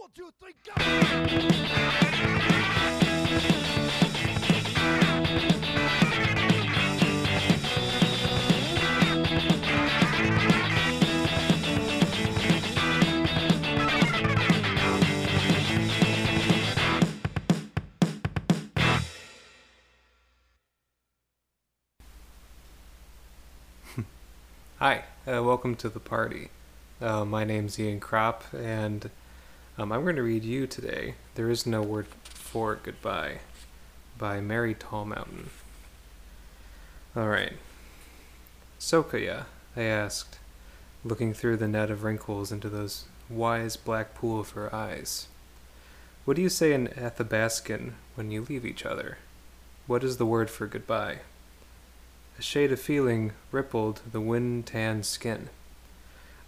One, two, three, go! Hi, uh, welcome to the party. Uh, my name's Ian Kropp, and um, I'm going to read you today There Is No Word for Goodbye by Mary TallMountain. Alright. Sokoya, I asked, looking through the net of wrinkles into those wise black pool of her eyes. What do you say in Athabascan when you leave each other? What is the word for goodbye? A shade of feeling rippled the wind tanned skin.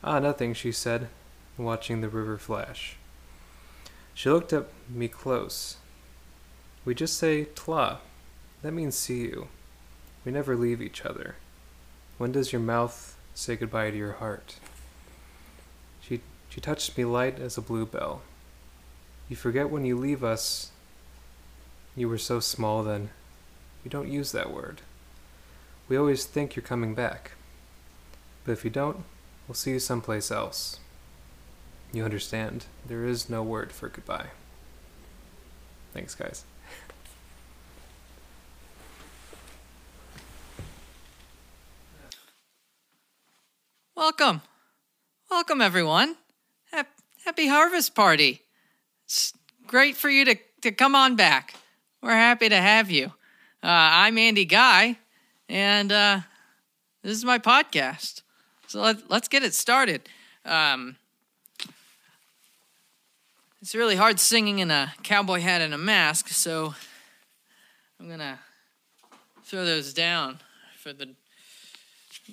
Ah, nothing, she said, watching the river flash. She looked at me close. We just say tla. That means see you. We never leave each other. When does your mouth say goodbye to your heart? She, she touched me light as a bluebell. You forget when you leave us. You were so small then. You don't use that word. We always think you're coming back. But if you don't, we'll see you someplace else. You understand, there is no word for goodbye. Thanks, guys. Welcome. Welcome, everyone. Happy Harvest Party. It's great for you to, to come on back. We're happy to have you. Uh, I'm Andy Guy, and uh, this is my podcast. So let, let's get it started. Um, it's really hard singing in a cowboy hat and a mask, so I'm to throw those down for the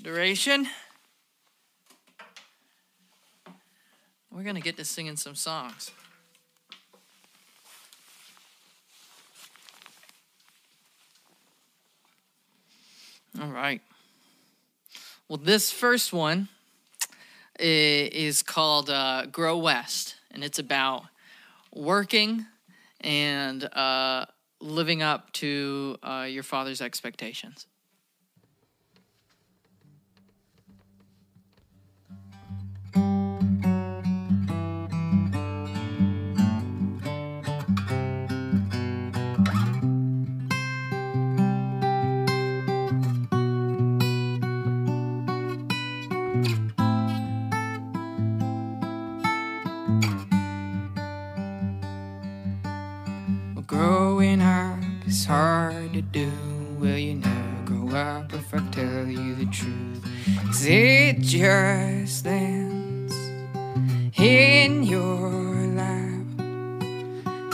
duration. We're to get to singing some songs. All right. Well, this first one is called uh, Grow West, and it's about working and uh, living up to uh, your father's expectations. To do. Will you never grow up if I tell you the truth? 'Cause it just lands in your lap.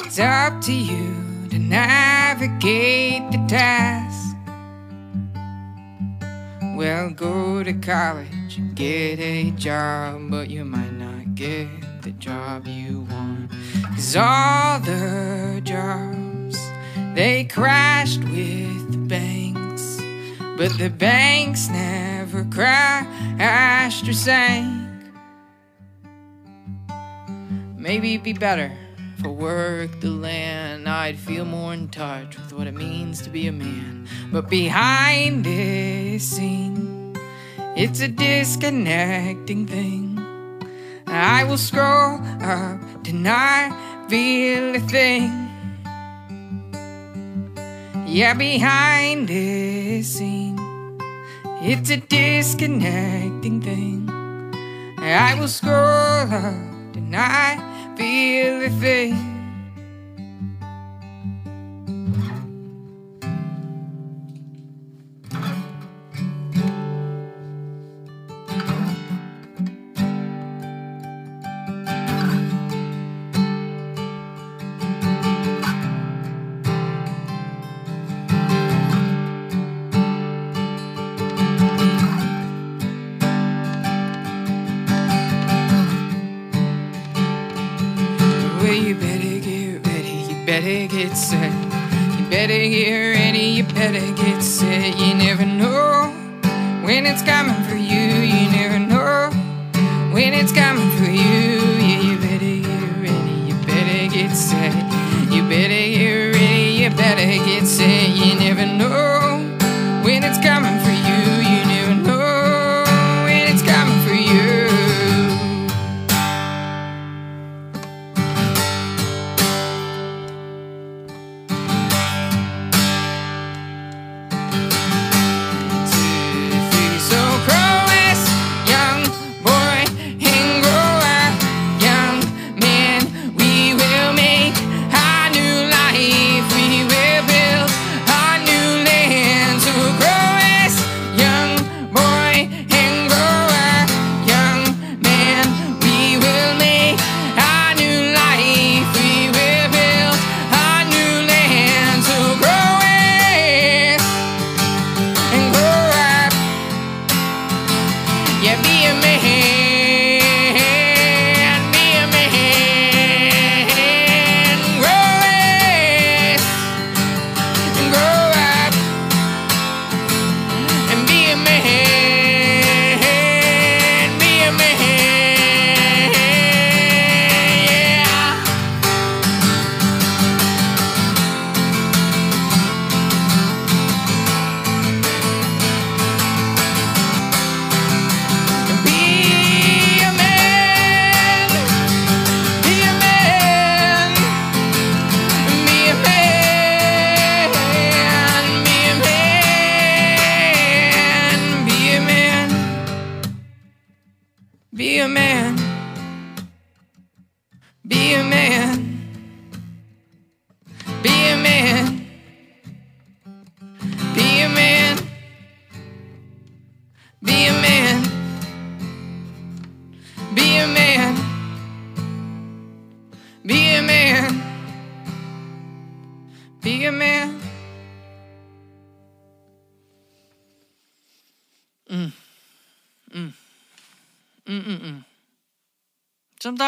It's up to you to navigate the task. Well, go to college get a job, but you might not get the job you want. Cause all the jobs, they crashed with the banks. But the banks never crashed or sank. Maybe it'd be better if I worked the land. I'd feel more in touch with what it means to be a man. But behind this scene, it's a disconnecting thing. I will scroll up not feel a thing. Yeah, behind this scene, it's a disconnecting thing. I will scroll up to not feel the thing. better get set. You better get ready, you better get set. You never know when it's coming for you. You never know when it's coming for you. Yeah, you better get ready, you better get set. You better get ready, you better get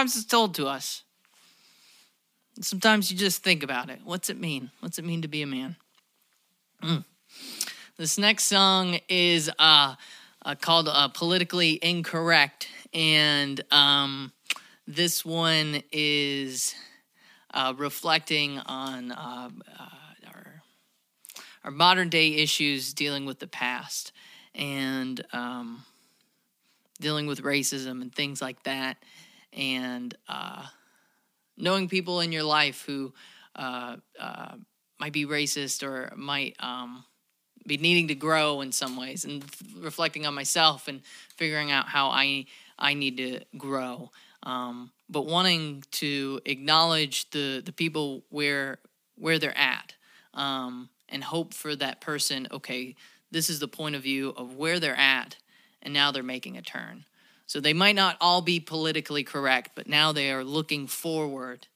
Sometimes it's told to us. Sometimes you just think about it. What's it mean? What's it mean to be a man? Mm. This next song is uh, uh, called uh, Politically Incorrect. And um, this one is uh, reflecting on uh, uh, our, our modern day issues dealing with the past and um, dealing with racism and things like that. And uh, knowing people in your life who uh, uh, might be racist or might um, be needing to grow in some ways, and reflecting on myself and figuring out how I I need to grow. Um, but wanting to acknowledge the the people where where they're at, um, and hope for that person. Okay, this is the point of view of where they're at, and now they're making a turn. So they might not all be politically correct, but now they are looking forward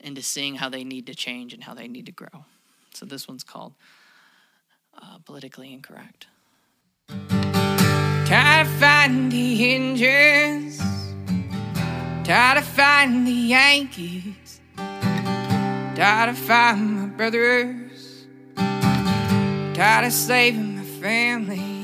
into seeing how they need to change and how they need to grow. So this one's called uh, Politically Incorrect. Try to find the try to find the Yankees, try to find my brothers, try to save my family,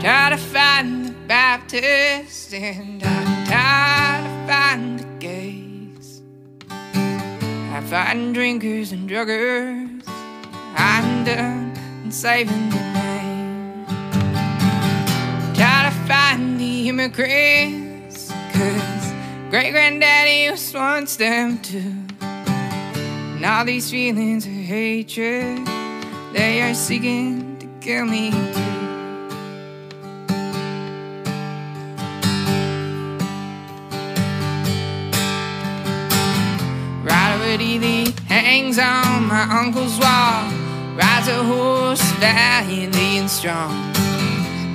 try to find the Baptists, and I try to find the gays. I find drinkers and druggers. I'm done saving the name. Try to find the immigrants, cause great granddaddy was once them too. And all these feelings of hatred, they are seeking to kill me too. Hangs on my uncle's wall. Rides a horse valiantly and strong.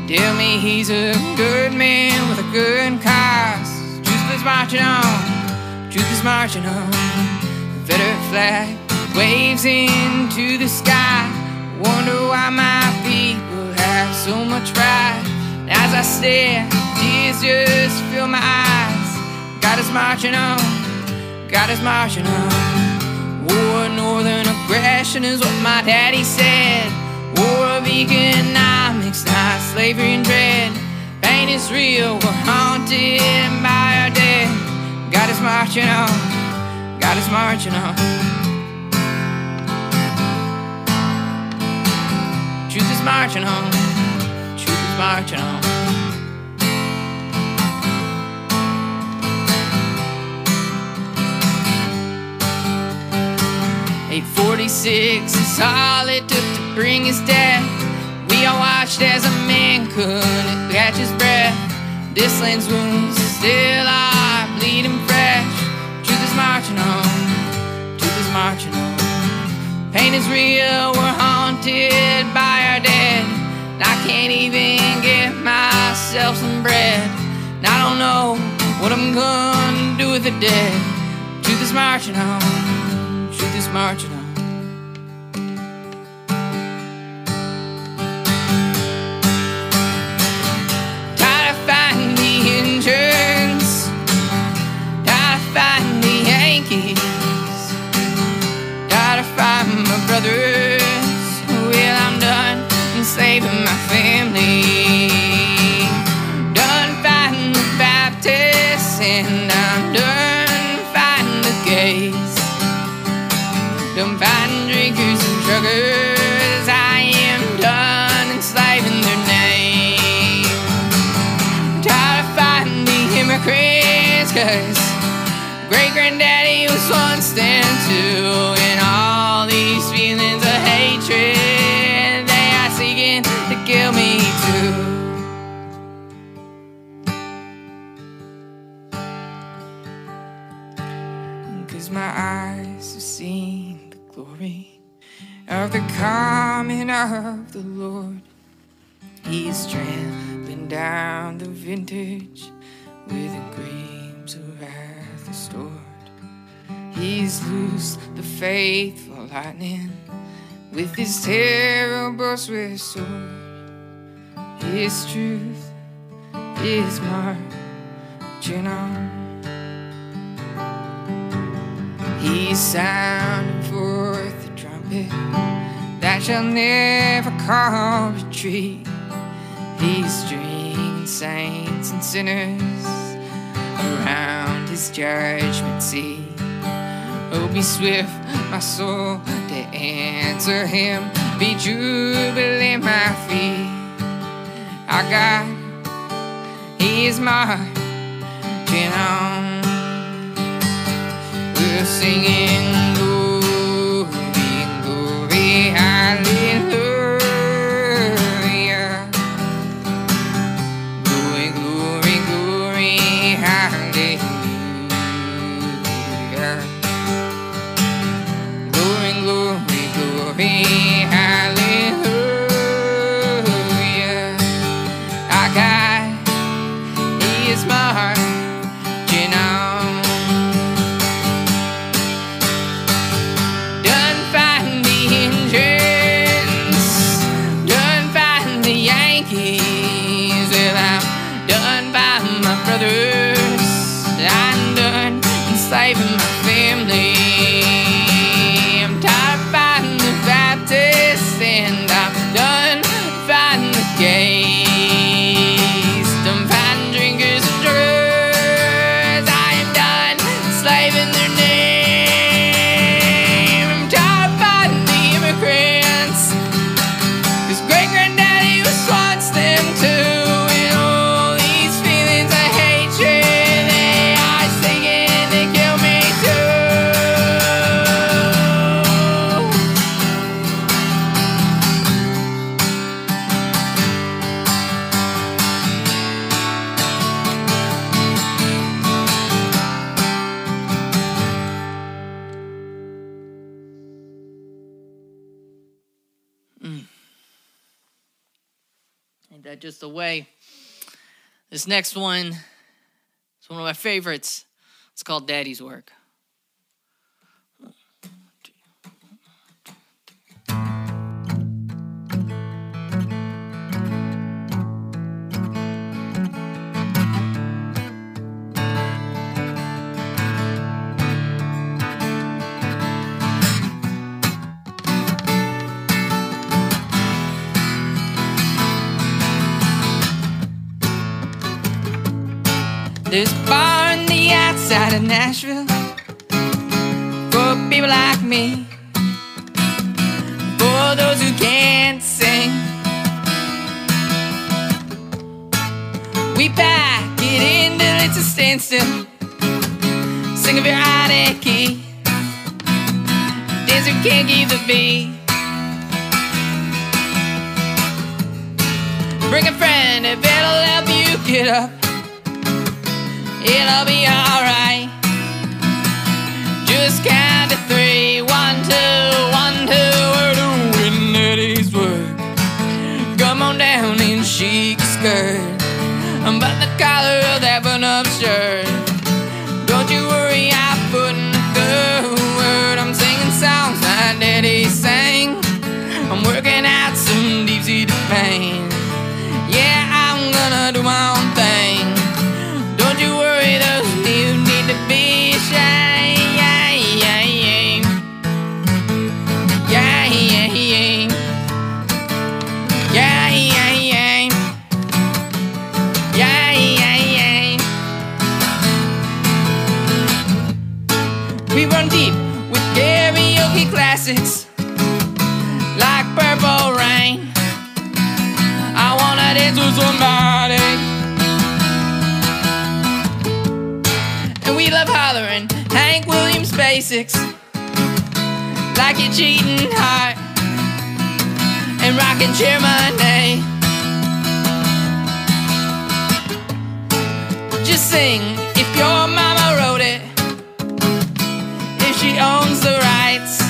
Tell me he's a good man with a good cause. Truth is marching on, truth is marching on. Confederate flag waves into the sky. Wonder why my people have so much pride. As I stare, tears just fill my eyes. God is marching on. God is marching on. War, northern aggression is what my daddy said. War of economics, not slavery and dread. Pain is real, we're haunted by our dead. God is marching on. God is marching on. Truth is marching on. Truth is marching on. 846 is all it took to bring his death. We all watched as a man couldn't catch his breath. This land's wounds still are bleeding fresh. Truth is marching on. Truth is marching on. Pain is real, we're haunted by our dead. I can't even get myself some bread. And I don't know what I'm gonna do with the dead. Truth is marching on. Is. Try to find the engines. To find the Yankees. To find my brothers. Well, I'm done saving my family. Of the coming of the Lord. He's trampling down the vintage with the grapes of wrath restored. He's loosed the faithful lightning with his terrible swift sword. His truth is marching on. He's sounding forth trumpet that shall never call retreat. He's stringing saints and sinners around his judgment seat. Oh, be swift, my soul, to answer him. Be jubilant, my feet. Our God, He is marching on. We're singing glory, hallelujah. This next one is one of my favorites. It's called Daddy's Work. There's a bar on the outside of Nashville for people like me, for those who can't sing. We pack it in till it's a standstill. Sing if you're out of key. Dancer can't keep the beat. Bring a friend it'll help you get up. It'll be alright. Just count to three. One, two, one, two. We're doing Eddie's work. Come on down and shake your skirt. About the collar of that button up shirt. Hank Williams basics like your cheating heart and rock and cheer my name. Just sing if your mama wrote it, if she owns the rights,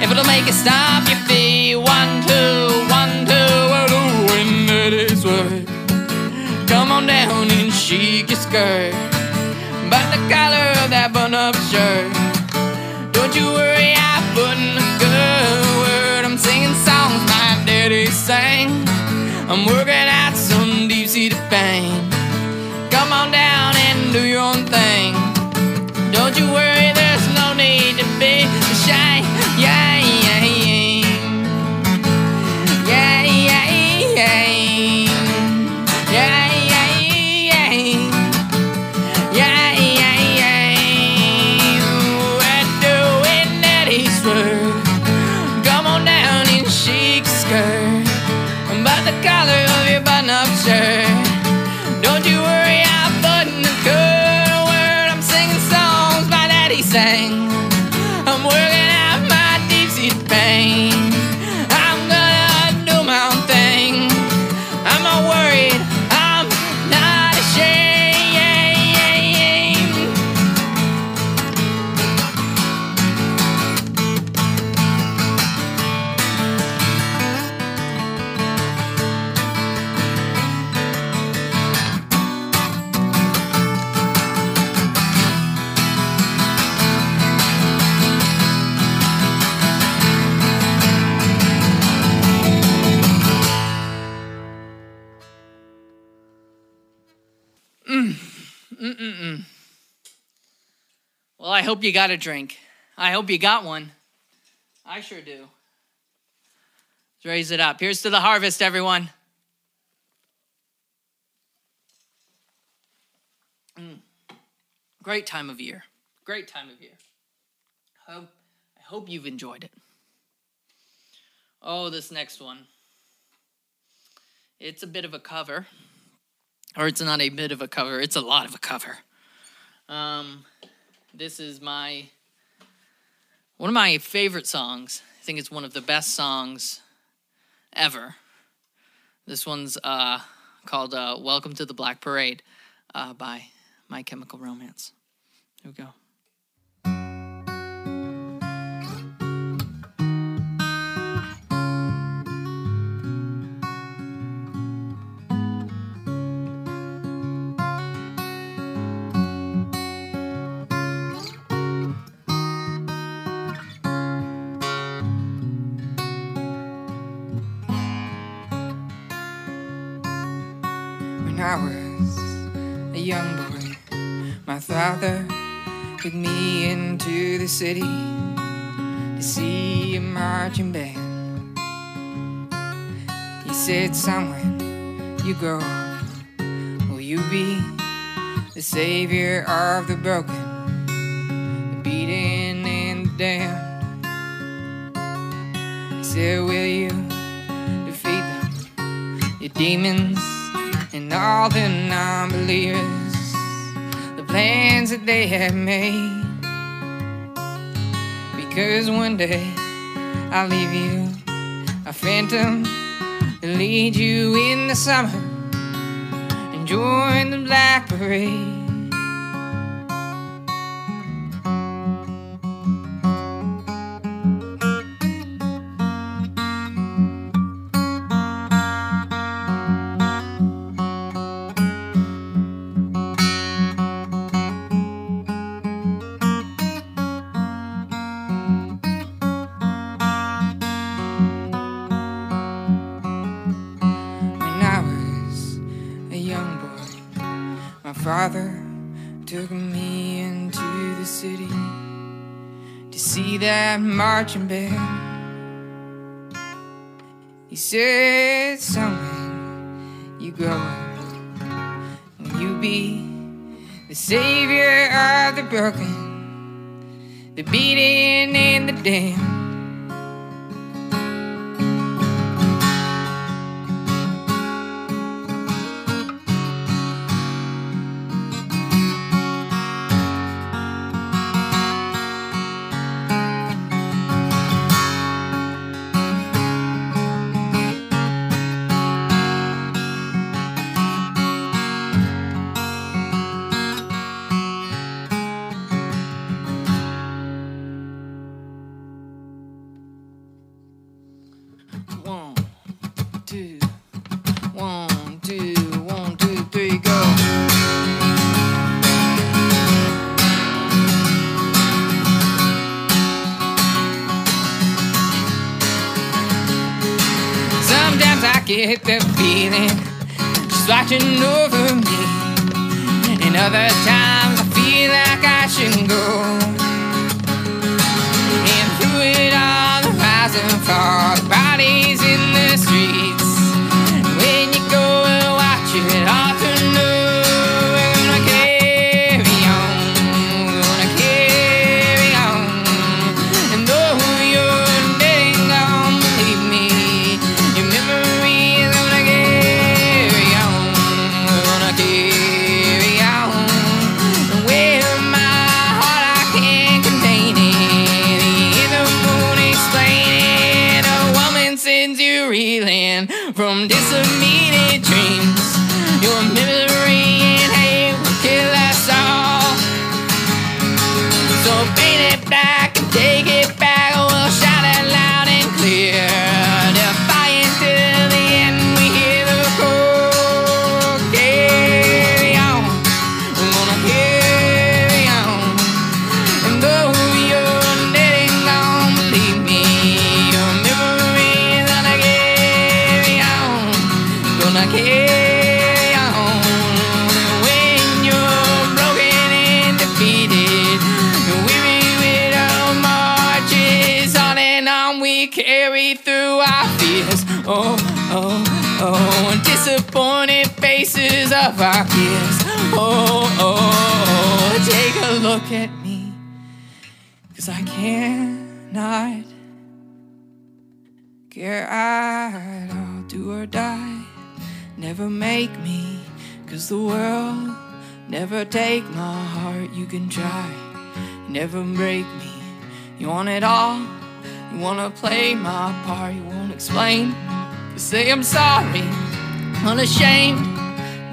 if it'll make it stop your feet. One, two, one, two, oh, we're doing it this. Come on down and shake your skirt. Collar of that button-up shirt. Don't you worry, I put in a good word. I'm singing songs my daddy sang. I'm working out some deep-seated pain. Come on down and do your own thing. Don't you worry, there's no need to be ashamed. Button-up. Don't you worry, I'm putting a good word. I'm singing songs my daddy sang. Hope you got a drink. I hope you got one. I sure do. Let's raise it up. Here's to the harvest, everyone. Mm. Great time of year. Great time of year. Hope, I hope you've enjoyed it. Oh, this next one. It's a bit of a cover. Or it's not a bit of a cover, it's a lot of a cover. Um, this is my one of my favorite songs. I think it's one of the best songs ever. This one's uh, called uh, "Welcome to the Black Parade" uh, by My Chemical Romance. Here we go. Father took me into the city to see a marching band. He said, Son, when you up, will you be the savior of the broken, the beaten, and the damned? He said, Will you defeat them, your demons? and all the non-believers, the plans that they have made. Because one day I'll leave you a phantom to lead you in the summer and join the black parade. Marching band. He said, when you grow up, will you be the savior of the broken, the beaten, and the damned? Sends you reeling from disseminated dreams. Your memory at me. Cause I cannot care at all, do or die. Never make me, cause the world never take my heart. You can try, never break me. You want it all, you wanna play my part, you won't explain. You Say I'm sorry, unashamed.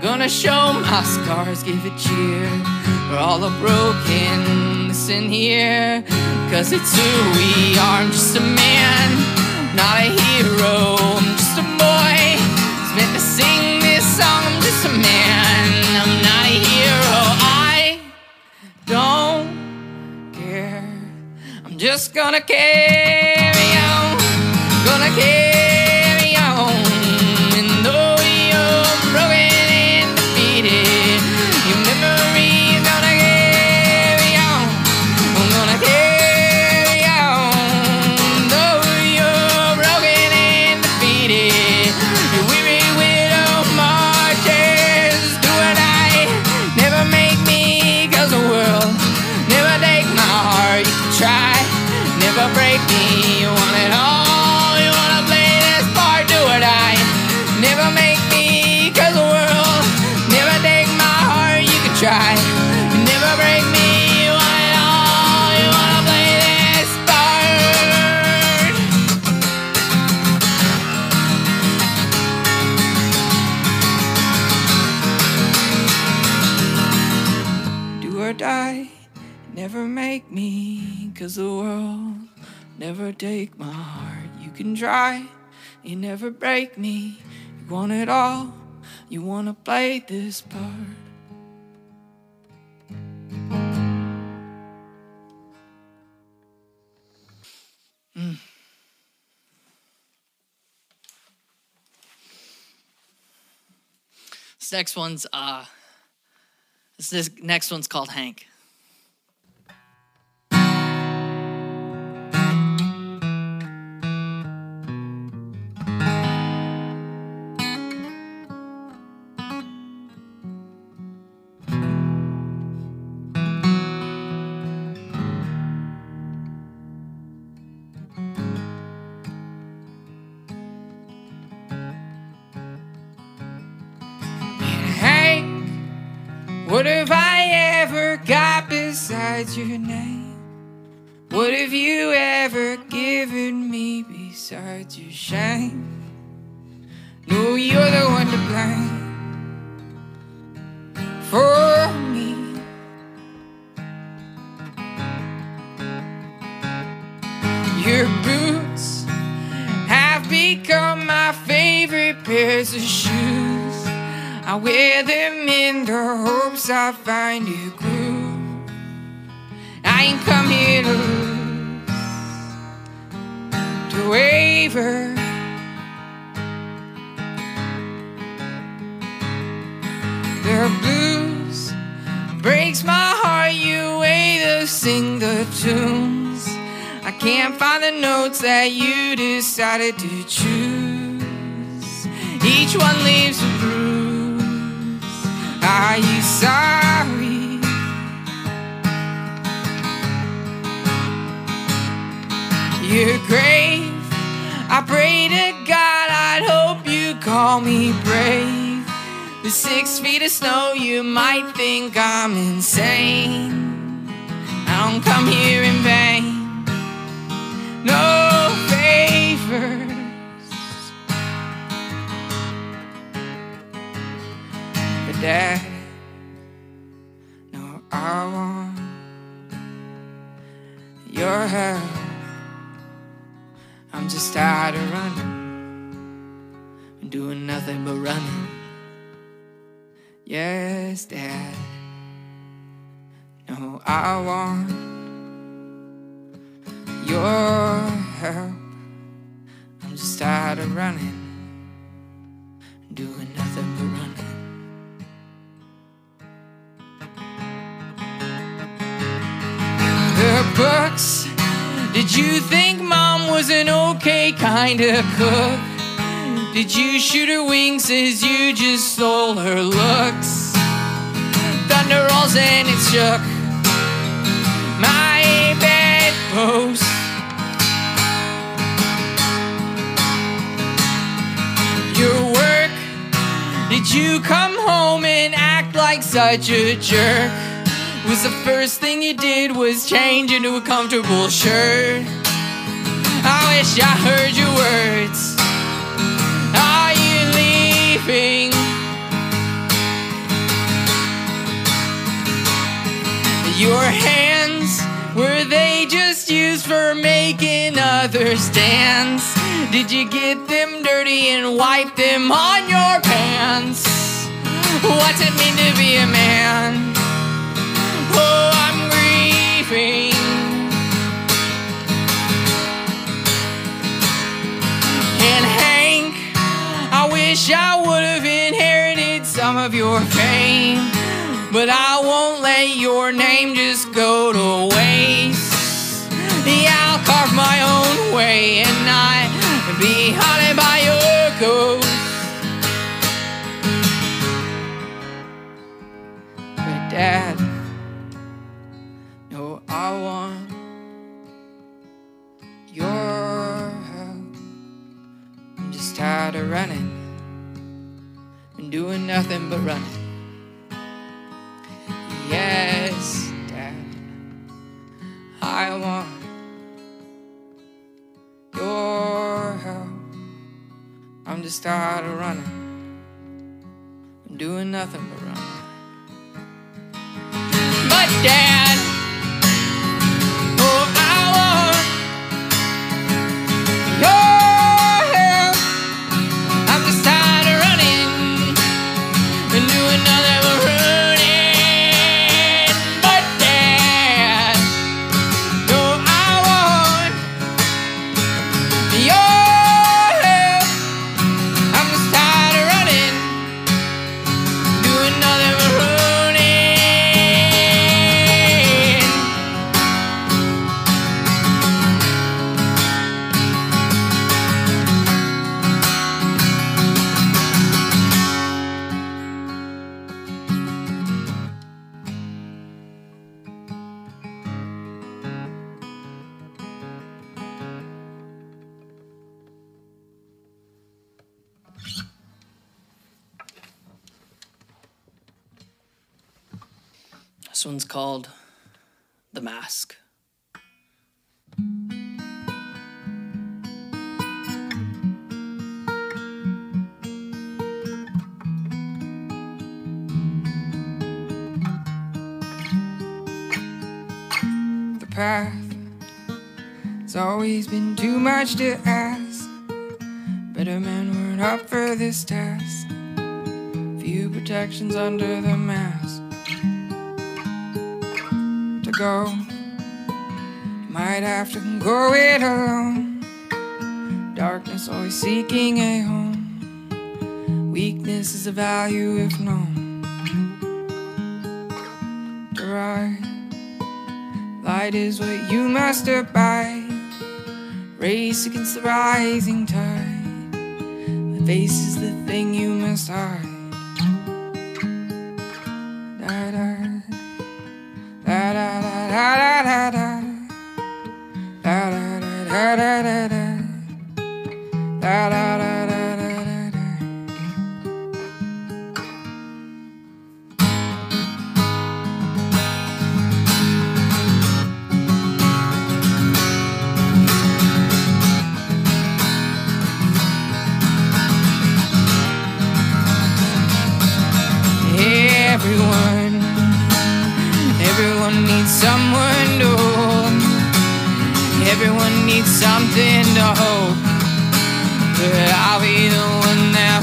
Gonna show my scars, give it cheer for all the brokenness in here. Cause it's who we are. I'm just a man, not a hero. I'm just a boy. It's meant to sing this song. I'm just a man, I'm not a hero. I don't care. I'm just gonna carry Make me, cause the world never take my heart. You can try, you never break me. You want it all, you wanna play this part. This next one's uh this, next one's called. Hank, your name? What have you ever given me besides your shame? No, you're the one to blame for me. Your boots have become my favorite pairs of shoes. I wear them in the hopes I find a tunes. I can't find the notes that you decided to choose. Each one leaves a bruise. Are you sorry? Your grave, I pray to God, I'd hope you call me brave. The six feet of snow, you might think I'm insane. Don't come here in vain. No favors. But Dad, no, I want your help. I'm just tired of running, doing nothing but running. Yes, Dad. No, I want your help. I'm just tired of running, doing nothing but running. The books. Did you think mom was an okay kind of cook? Did you shoot her wings as you just stole her looks? Thunder rolls and it shook Your work, did you come home and act like such a jerk? Was the first thing you did was change into a comfortable shirt? I wish I heard your words. Are you leaving? Your hands, were they just used for making others dance? Did you get them dirty and wipe them on your pants? What's it mean to be a man? Oh, I'm grieving. And Hank, I wish I would have inherited some of your fame. But I won't let your name just go to waste. Yeah, I'll carve my own way and not be haunted by your ghost. But Dad, no, I want your help. I'm just tired of running and doing nothing but running. Yes, Dad, I want your help. I'm just tired of running and doing nothing but running. Called The Mask. the path. It's always been too much to ask. Better men weren't up for this task. Few protections under the mask. Go, might have to go it alone. Darkness always seeking a home. Weakness is a value if known. Ride Light is what you must abide. Race against the rising tide. The face is the thing you must hide. Everyone, everyone needs someone to. Everyone needs something to hope. But I'll be the one that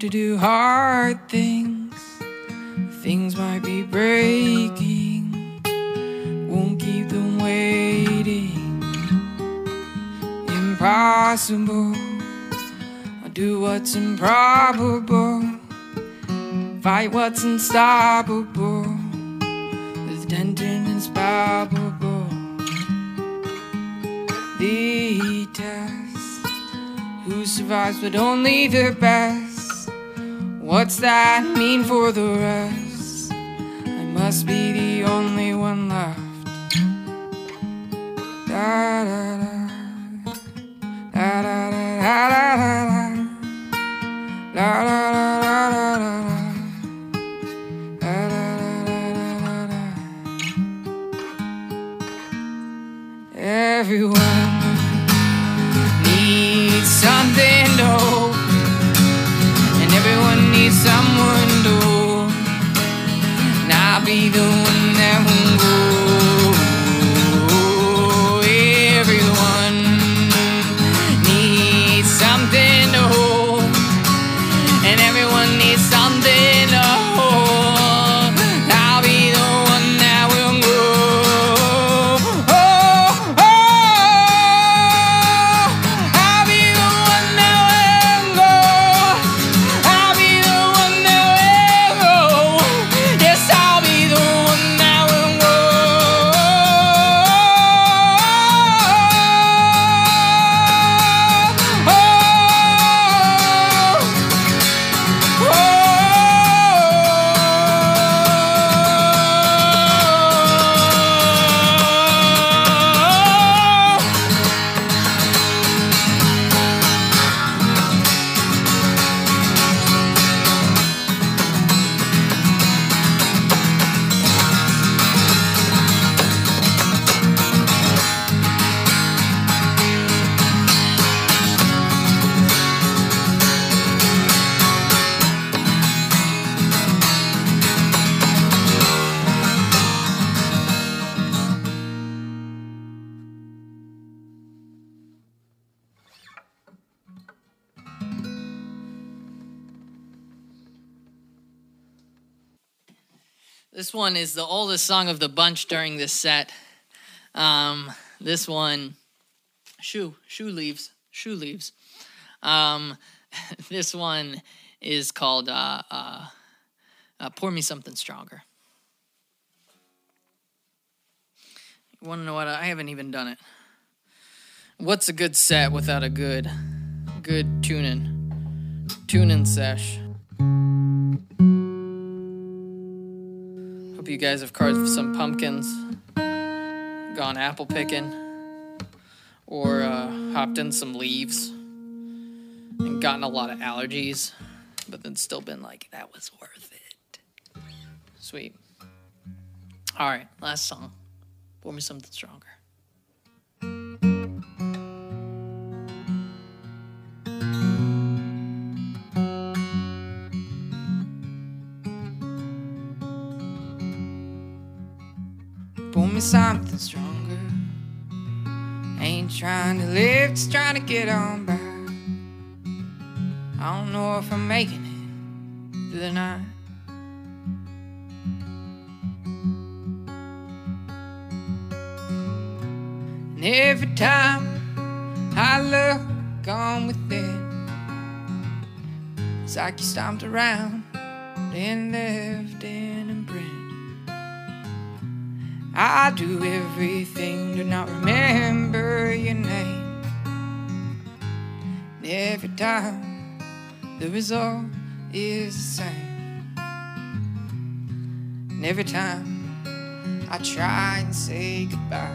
to do hard things. Things might be breaking, won't keep them waiting. Impossible, I'll do what's improbable, fight what's unstoppable. With Denton and Spabable, the test. Who survives but only the best? What's that mean for the rest? I must be the only one left. Da da da. Da da da da da da. Da da da. Everyone needs something to know one is the oldest song of the bunch during this set. Um, this one, shoe, shoe leaves, shoe leaves. Um, this one is called uh, uh, uh, "Pour Me Something Stronger." You want to know what? I haven't even done it. What's a good set without a good, good tuning, tuning sesh? You guys have carved some pumpkins, gone apple picking, or uh, hopped in some leaves and gotten a lot of allergies, but then still been like, that was worth it. Sweet. All right, last song. Pour me something stronger. Me something stronger. Ain't trying to live, just trying to get on by. I don't know if I'm making it through the night. And every time I look on within, it's like you stomped around and left in and print. I do everything to not remember your name. And every time the result is the same. And every time I try and say goodbye,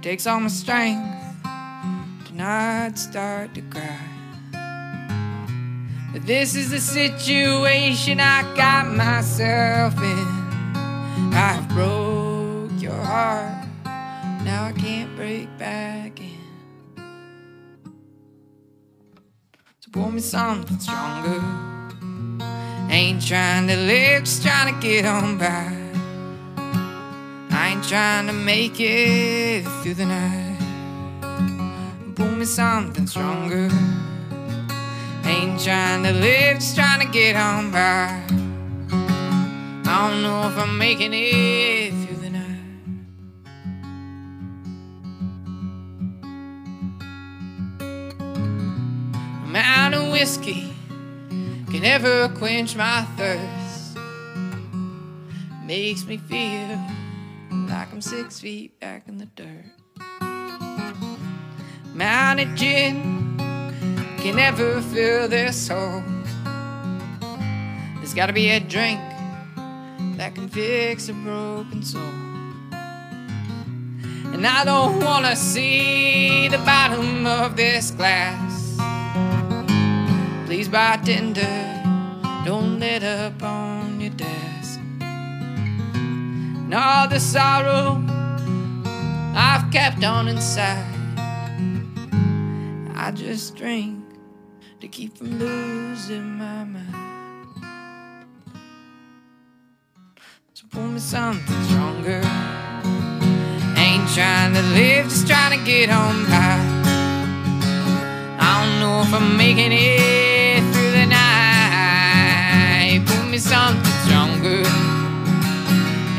takes all my strength to not start to cry. But this is the situation I got myself in. I've broke your heart, now I can't break back in. So pour me something stronger. Ain't trying to live, just trying to get on by. I ain't trying to make it through the night. Pour me something stronger. Ain't trying to live, just trying to get on by. I don't know if I'm making it through the night. I'm out of whiskey, can never quench my thirst. Makes me feel like I'm six feet back in the dirt. Mounted gin can never fill this hole. There's gotta be a drink that can fix a broken soul. And I don't wanna see the bottom of this glass. Please, bartender, don't let up on your desk. And all the sorrow I've kept on inside, I just drink to keep from losing my mind. Pour me something stronger. Ain't trying to live, just trying to get on by. I don't know if I'm making it through the night. Pour me something stronger.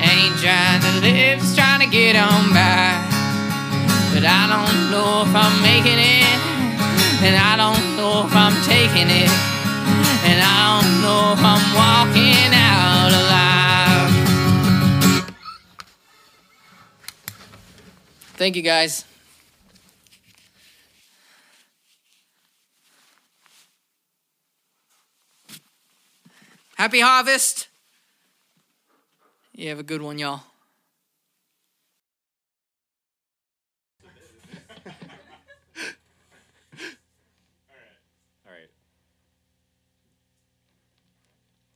Ain't trying to live, just trying to get on by. But I don't know if I'm making it, and I don't know if I'm taking it, and I don't know if I'm walking Thank you guys. Happy harvest. You have a good one, y'all.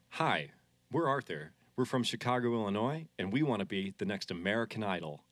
Hi, we're Arthur. We're from Chicago, Illinois, and we want to be the next American Idol.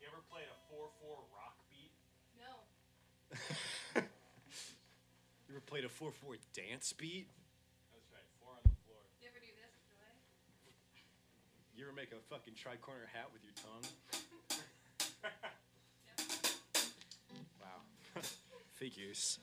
You ever played a 4-4 rock beat? No. You ever played a 4-4 dance beat? That's right. Four on the floor. You ever do this with? You ever make a fucking tri-corner hat with your tongue? wow. Figures.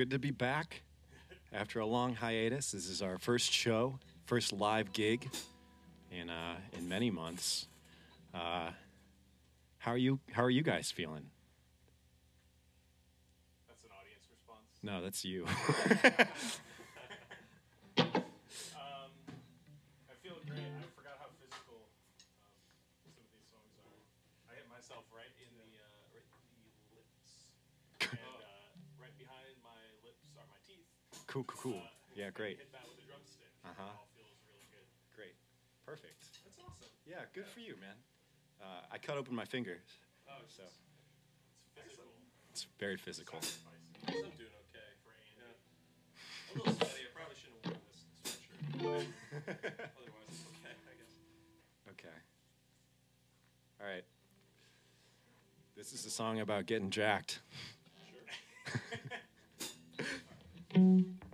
Good to be back after a long hiatus. This is our first show, first live gig in uh, in many months. Uh, how are you? How are you guys feeling? That's an audience response. No, that's you. cool, cool, cool. Yeah, great, Hit that with a drumstick. Uh-huh. It all feels really good. great, perfect. That's awesome. Yeah, good for you, man. Uh, I cut open my fingers, Oh, so it's physical. it's very physical. I'm doing okay for Andy. A little sweaty. I probably shouldn't have worn this sweatshirt. Otherwise, it's okay, I guess. Okay. All right. This is a song about getting jacked. Mm-hmm.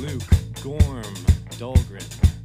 Luke Gorm Dahlgren.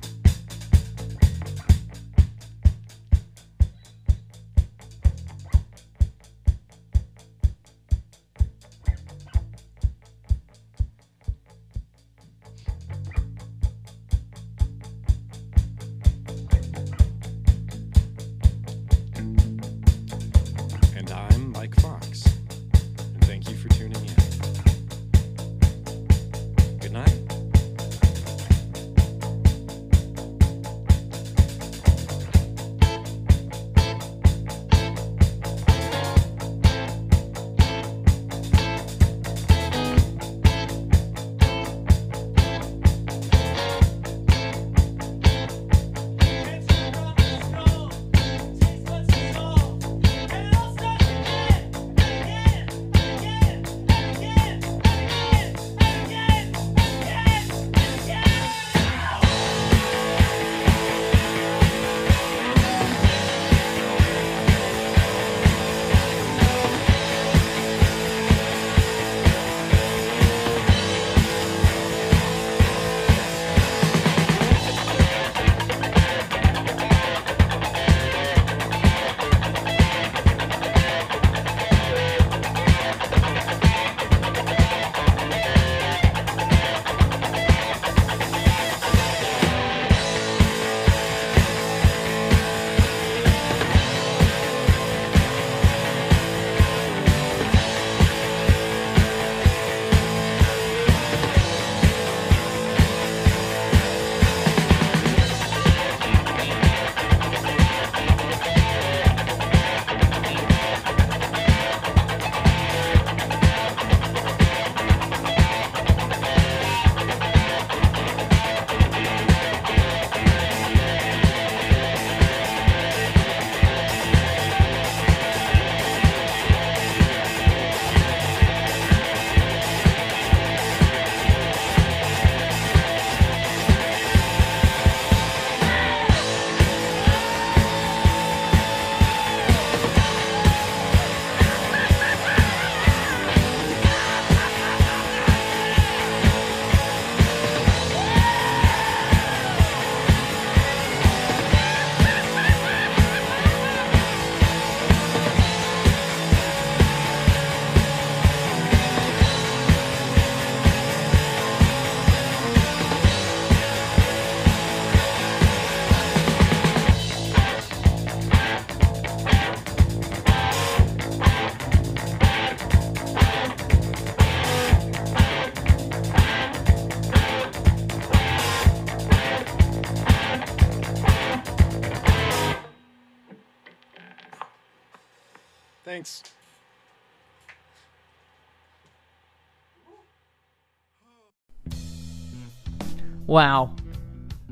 Wow.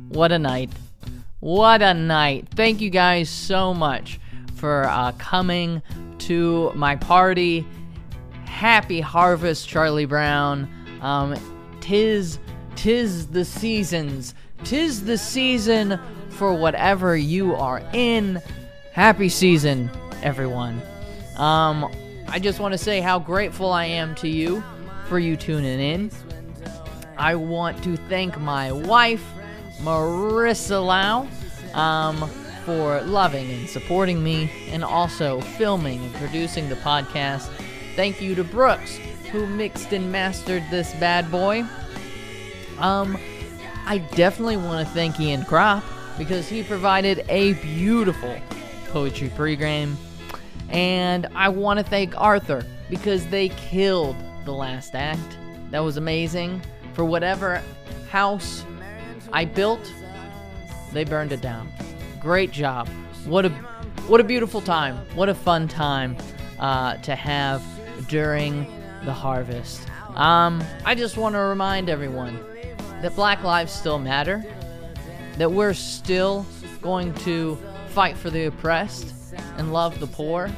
What a night. What a night. Thank you guys so much for uh, coming to my party. Happy harvest, Charlie Brown. Um, tis, tis the seasons. Tis the season for whatever you are in. Happy season, everyone. Um, I just want to say how grateful I am to you for you tuning in. I want to thank my wife, Marissa Lau, um, for loving and supporting me and also filming and producing the podcast. Thank you to Brooks, who mixed and mastered this bad boy. Um, I definitely want to thank Ian Kropp because he provided a beautiful poetry pregame. And I want to thank Arthur because they killed the last act. That was amazing. For whatever house I built, they burned it down. Great job. What a what a beautiful time. What a fun time uh, to have during the harvest. Um, I just want to remind everyone that Black Lives still matter, that we're still going to fight for the oppressed and love the poor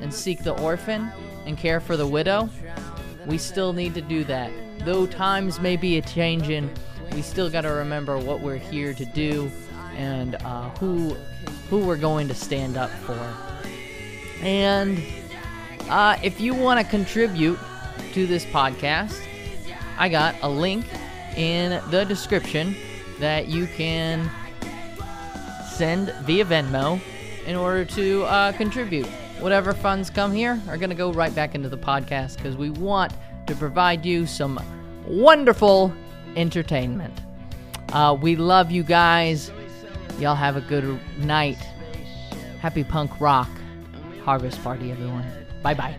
and seek the orphan and care for the widow. We still need to do that. Though times may be a changing, we still got to remember what we're here to do and uh, who who we're going to stand up for. And uh, if you want to contribute to this podcast, I got a link in the description that you can send via Venmo in order to uh, contribute. Whatever funds come here are going to go right back into the podcast because we want to provide you some wonderful entertainment. Uh, we love you guys. Y'all have a good night. Happy punk rock harvest party, everyone. Bye bye.